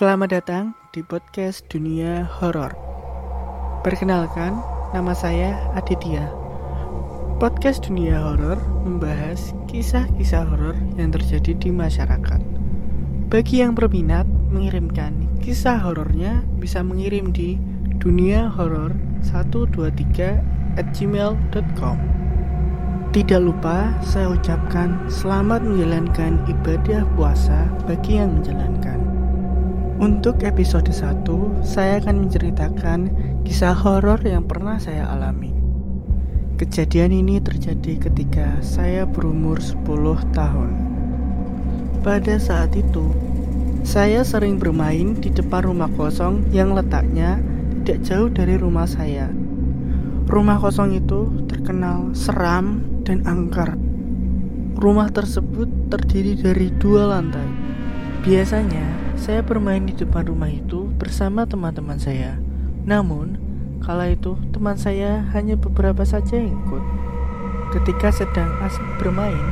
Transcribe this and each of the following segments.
Selamat datang di podcast Dunia Horor. Perkenalkan, nama saya Aditya. Podcast Dunia Horor membahas kisah-kisah horor yang terjadi di masyarakat. Bagi yang berminat mengirimkan kisah horornya bisa mengirim di dunia horor 123 at gmail.com Tidak lupa saya ucapkan selamat menjalankan ibadah puasa bagi yang menjalankan. Untuk episode 1, saya akan menceritakan kisah horor yang pernah saya alami. Kejadian ini terjadi ketika saya berumur 10 tahun. Pada saat itu, saya sering bermain di depan rumah kosong yang letaknya tidak jauh dari rumah saya. Rumah kosong itu terkenal seram dan angker. Rumah tersebut terdiri dari dua lantai. Biasanya, saya bermain di depan rumah itu bersama teman-teman saya. Namun, kala itu teman saya hanya beberapa saja yang ikut. Ketika sedang asik bermain,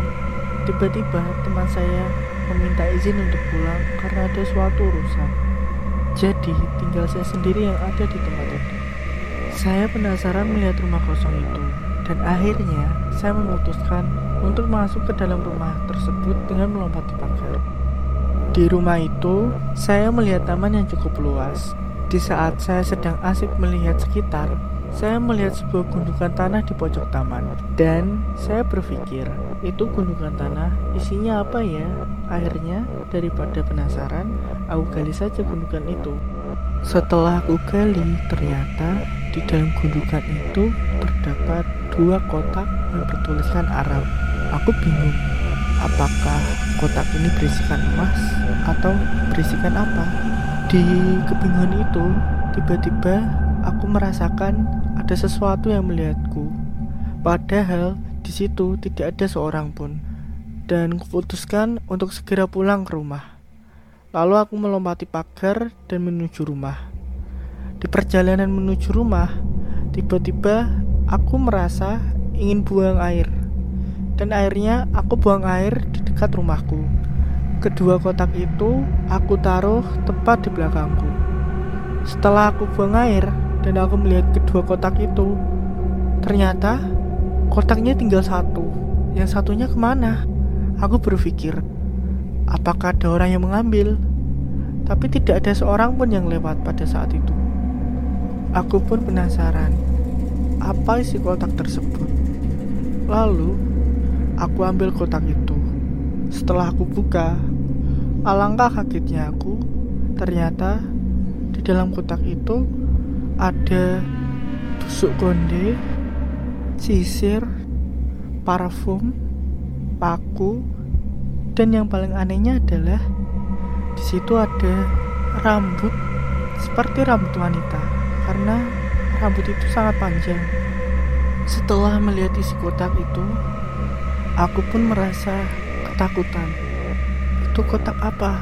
tiba-tiba teman saya meminta izin untuk pulang karena ada suatu urusan. Jadi, tinggal saya sendiri yang ada di tempat itu. Saya penasaran melihat rumah kosong itu, dan akhirnya saya memutuskan untuk masuk ke dalam rumah tersebut dengan melompati pagar. Di rumah itu, saya melihat taman yang cukup luas. Di saat saya sedang asik melihat sekitar, saya melihat sebuah gundukan tanah di pojok taman. Dan saya berpikir, itu gundukan tanah isinya apa ya? Akhirnya, daripada penasaran, aku gali saja gundukan itu. Setelah aku gali, ternyata di dalam gundukan itu terdapat dua kotak yang bertuliskan Arab. Aku bingung, apakah kotak ini berisikan emas atau berisikan apa. Di kebingungan itu, tiba-tiba aku merasakan ada sesuatu yang melihatku. Padahal di situ tidak ada seorang pun. Dan kuputuskan untuk segera pulang ke rumah. Lalu aku melompati pagar dan menuju rumah. Di perjalanan menuju rumah, tiba-tiba aku merasa ingin buang air. Dan akhirnya aku buang air di dekat rumahku. Kedua kotak itu aku taruh tepat di belakangku. Setelah aku buang air dan aku melihat kedua kotak itu, ternyata kotaknya tinggal satu. Yang satunya ke mana? Aku berpikir, apakah ada orang yang mengambil? Tapi tidak ada seorang pun yang lewat pada saat itu. Aku pun penasaran, apa isi kotak tersebut. Lalu, aku ambil kotak itu. Setelah aku buka, alangkah kagetnya aku, ternyata di dalam kotak itu ada tusuk konde, sisir, parfum, paku, dan yang paling anehnya adalah di situ ada rambut seperti rambut wanita karena rambut itu sangat panjang. Setelah melihat isi kotak itu, aku pun merasa ketakutan. Itu kotak apa?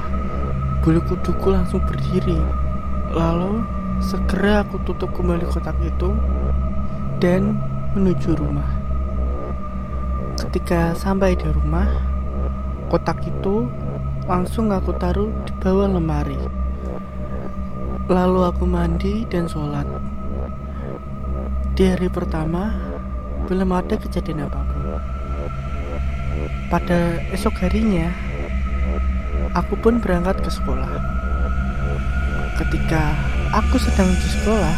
Bulu kuduku langsung berdiri. Lalu segera aku tutup kembali kotak itu dan menuju rumah. Ketika sampai di rumah, kotak itu langsung aku taruh di bawah lemari. Lalu aku mandi dan sholat. Di hari pertama, belum ada kejadian apa pun. Pada esok harinya, aku pun berangkat ke sekolah. Ketika aku sedang di sekolah,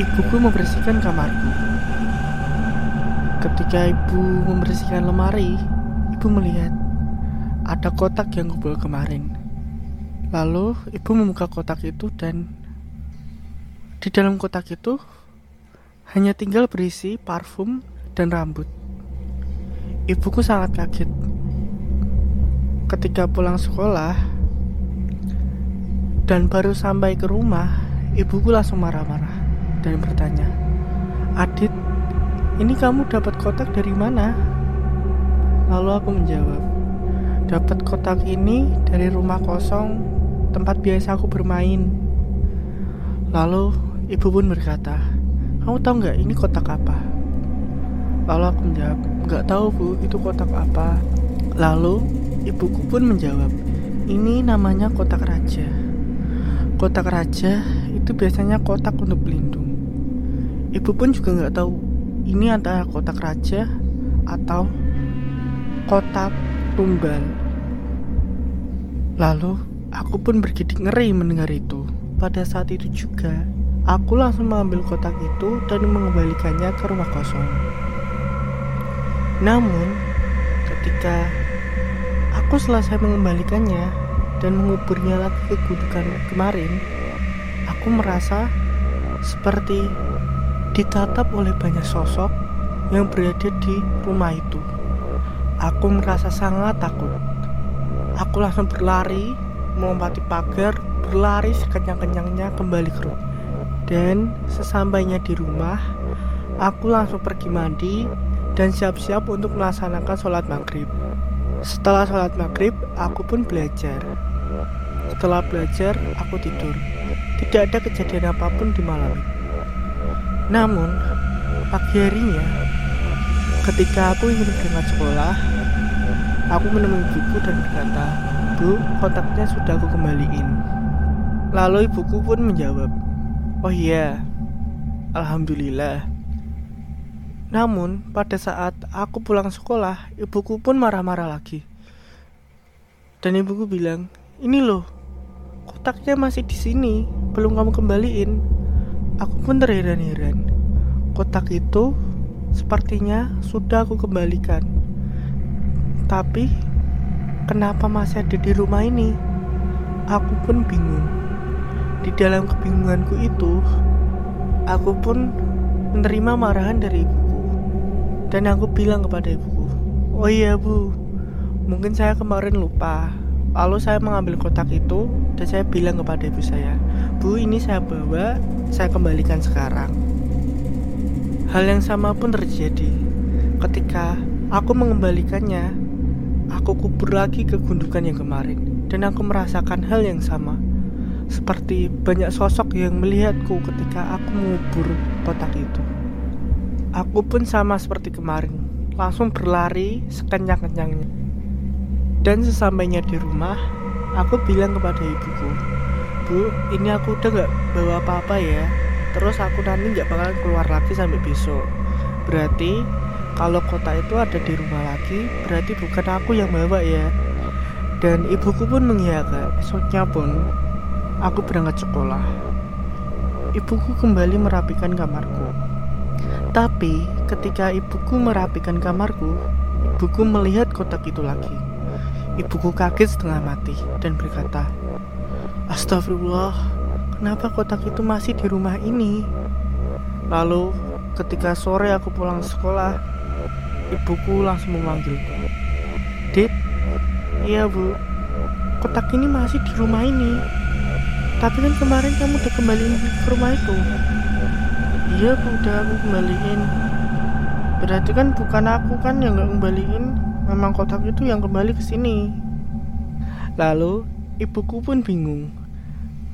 ibuku membersihkan kamarku. Ketika ibu membersihkan lemari, ibu melihat ada kotak yang kubawa kemarin. Lalu ibu membuka kotak itu dan di dalam kotak itu hanya tinggal berisi parfum dan rambut. Ibuku sangat kaget. Ketika pulang sekolah dan baru sampai ke rumah, ibuku langsung marah-marah dan bertanya, "Adit, ini kamu dapat kotak dari mana?" Lalu aku menjawab, "Dapat kotak ini dari rumah kosong tempat biasa aku bermain." Lalu ibu pun berkata, "Kamu tahu nggak ini kotak apa?" Lalu aku menjawab, nggak tahu bu, itu kotak apa. Lalu ibuku pun menjawab, Ini namanya kotak raja. Kotak raja itu biasanya kotak untuk pelindung. Ibu pun juga nggak tahu ini antara kotak raja atau kotak tumbal. Lalu aku pun bergidik ngeri mendengar itu. Pada saat itu juga, aku langsung mengambil kotak itu dan mengembalikannya ke rumah kosong. Namun, ketika aku selesai mengembalikannya dan menguburnya lagi ke gundukan kemarin, aku merasa seperti ditatap oleh banyak sosok yang berada di rumah itu. Aku merasa sangat takut. Aku langsung berlari, melompati pagar, berlari sekencang-kencangnya kembali ke rumah. Dan sesampainya di rumah, aku langsung pergi mandi dan siap-siap untuk melaksanakan sholat maghrib. Setelah sholat maghrib, aku pun belajar. Setelah belajar, aku tidur. Tidak ada kejadian apa pun di malam. Namun, pagi harinya, ketika aku ingin berangkat sekolah, aku menemui ibuku dan berkata, Bu, kotaknya sudah aku kembaliin. Lalu ibuku pun menjawab, "Oh iya, alhamdulillah." Namun, pada saat aku pulang sekolah, ibuku pun marah-marah lagi. Dan ibuku bilang, "Ini loh, kotaknya masih di sini, belum kamu kembaliin." Aku pun terheran-heran. Kotak itu sepertinya sudah aku kembalikan. Tapi, kenapa masih ada di rumah ini? Aku pun bingung. Di dalam kebingunganku itu, aku pun menerima marahan dari ibuku. Dan aku bilang kepada ibuku, "Oh iya, Bu. Mungkin saya kemarin lupa." Lalu saya mengambil kotak itu dan saya bilang kepada ibu saya, "Bu, ini saya bawa, saya kembalikan sekarang." Hal yang sama pun terjadi ketika aku mengembalikannya. Aku kubur lagi ke gundukan yang kemarin dan aku merasakan hal yang sama seperti banyak sosok yang melihatku ketika aku mengubur kotak itu. Aku pun sama seperti kemarin, langsung berlari sekencang-kencangnya. Dan sesampainya di rumah, aku bilang kepada ibuku, Bu, ini aku udah gak bawa apa-apa ya. Terus aku nanti gak bakal keluar lagi sampai besok. Berarti kalau kotak itu ada di rumah lagi, berarti bukan aku yang bawa ya. Dan ibuku pun mengiyakan. Esoknya pun aku berangkat sekolah. Ibuku kembali merapikan kamarku. Tapi ketika ibuku merapikan kamarku, ibuku melihat kotak itu lagi. Ibuku kaget setengah mati dan berkata, Astagfirullah, kenapa kotak itu masih di rumah ini? Lalu ketika sore aku pulang sekolah, ibuku langsung memanggilku. Dit, iya bu, kotak ini masih di rumah ini. Tapi kan kemarin kamu udah kembaliin ke rumah itu. Iya bu, udah aku kembaliin. Berarti kan bukan aku kan yang nggak kembaliin, memang kotak itu yang kembali ke sini. Lalu ibuku pun bingung.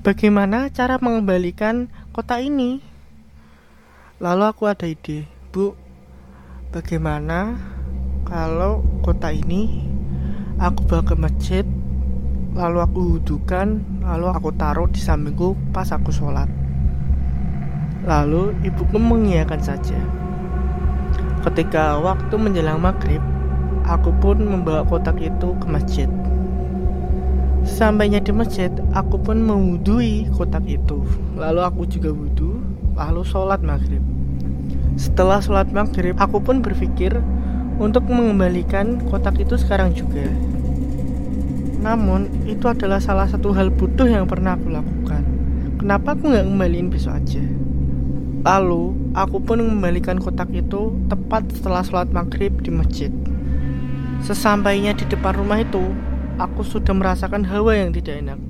Bagaimana cara mengembalikan kotak ini? Lalu aku ada ide, Bu. Bagaimana kalau kotak ini aku bawa ke masjid lalu aku hudukan lalu aku taruh di sampingku pas aku sholat lalu ibuku mengiyakan saja ketika waktu menjelang maghrib aku pun membawa kotak itu ke masjid Sampainya di masjid, aku pun mewudui kotak itu. Lalu aku juga wudhu, lalu sholat maghrib. Setelah sholat maghrib, aku pun berpikir untuk mengembalikan kotak itu sekarang juga. Namun, itu adalah salah satu hal bodoh yang pernah aku lakukan. Kenapa aku nggak ngembaliin besok aja? Lalu, aku pun mengembalikan kotak itu tepat setelah sholat maghrib di masjid. Sesampainya di depan rumah itu, aku sudah merasakan hawa yang tidak enak.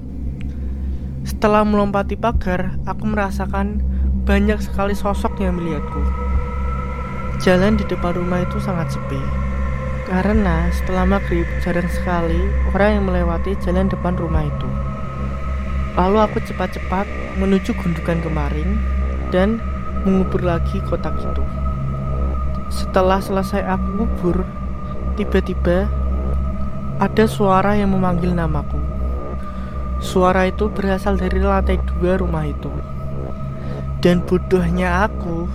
Setelah melompati pagar, aku merasakan banyak sekali sosok yang melihatku. Jalan di depan rumah itu sangat sepi. Karena setelah maghrib jarang sekali orang yang melewati jalan depan rumah itu. Lalu aku cepat-cepat menuju gundukan kemarin dan mengubur lagi kotak itu. Setelah selesai aku kubur, tiba-tiba ada suara yang memanggil namaku. Suara itu berasal dari lantai dua rumah itu. Dan bodohnya aku,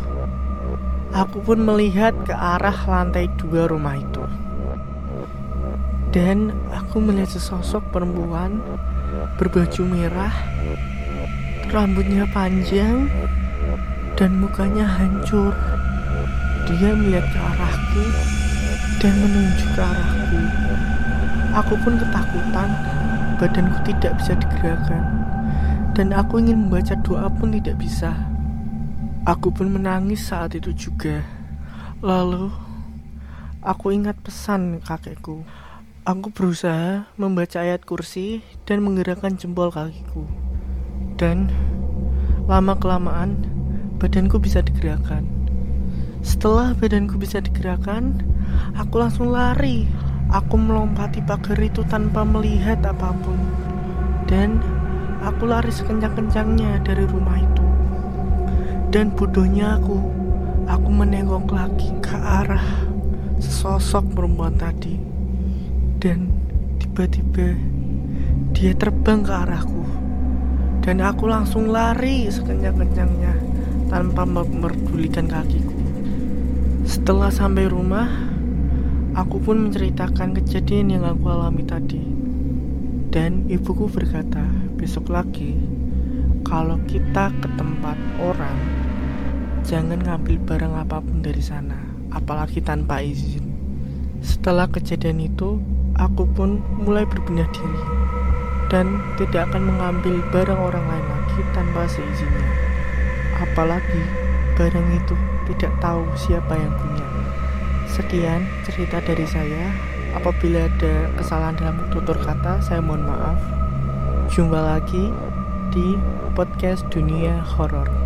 aku pun melihat ke arah lantai dua rumah itu. Dan aku melihat sesosok perempuan berbaju merah, rambutnya panjang, dan mukanya hancur. Dia melihat ke arahku dan menunjuk ke arahku. Aku pun ketakutan, badanku tidak bisa digerakkan, dan aku ingin membaca doa pun tidak bisa. Aku pun menangis saat itu juga. Lalu, aku ingat pesan kakekku. Aku berusaha membaca ayat kursi dan menggerakkan jempol kakiku. Dan lama-kelamaan badanku bisa digerakkan. Setelah badanku bisa digerakkan, aku langsung lari. Aku melompati pagar itu tanpa melihat apa pun. Dan aku lari sekencang-kencangnya dari rumah itu. Dan bodohnya aku, aku menengok lagi ke arah sesosok perempuan tadi. Dan tiba-tiba dia terbang ke arahku. Dan aku langsung lari sekencang-kencangnya tanpa memperdulikan kakiku. Setelah sampai rumah, aku pun menceritakan kejadian yang aku alami tadi. Dan ibuku berkata, besok lagi kalau kita ke tempat orang, jangan ngambil barang apa pun dari sana, apalagi tanpa izin. Setelah kejadian itu, aku pun mulai berbenah diri dan tidak akan mengambil barang orang lain lagi tanpa seizinnya. Apalagi barang itu tidak tahu siapa yang punya. Sekian cerita dari saya. Apabila ada kesalahan dalam tutur kata, saya mohon maaf. Jumpa lagi di podcast dunia horor.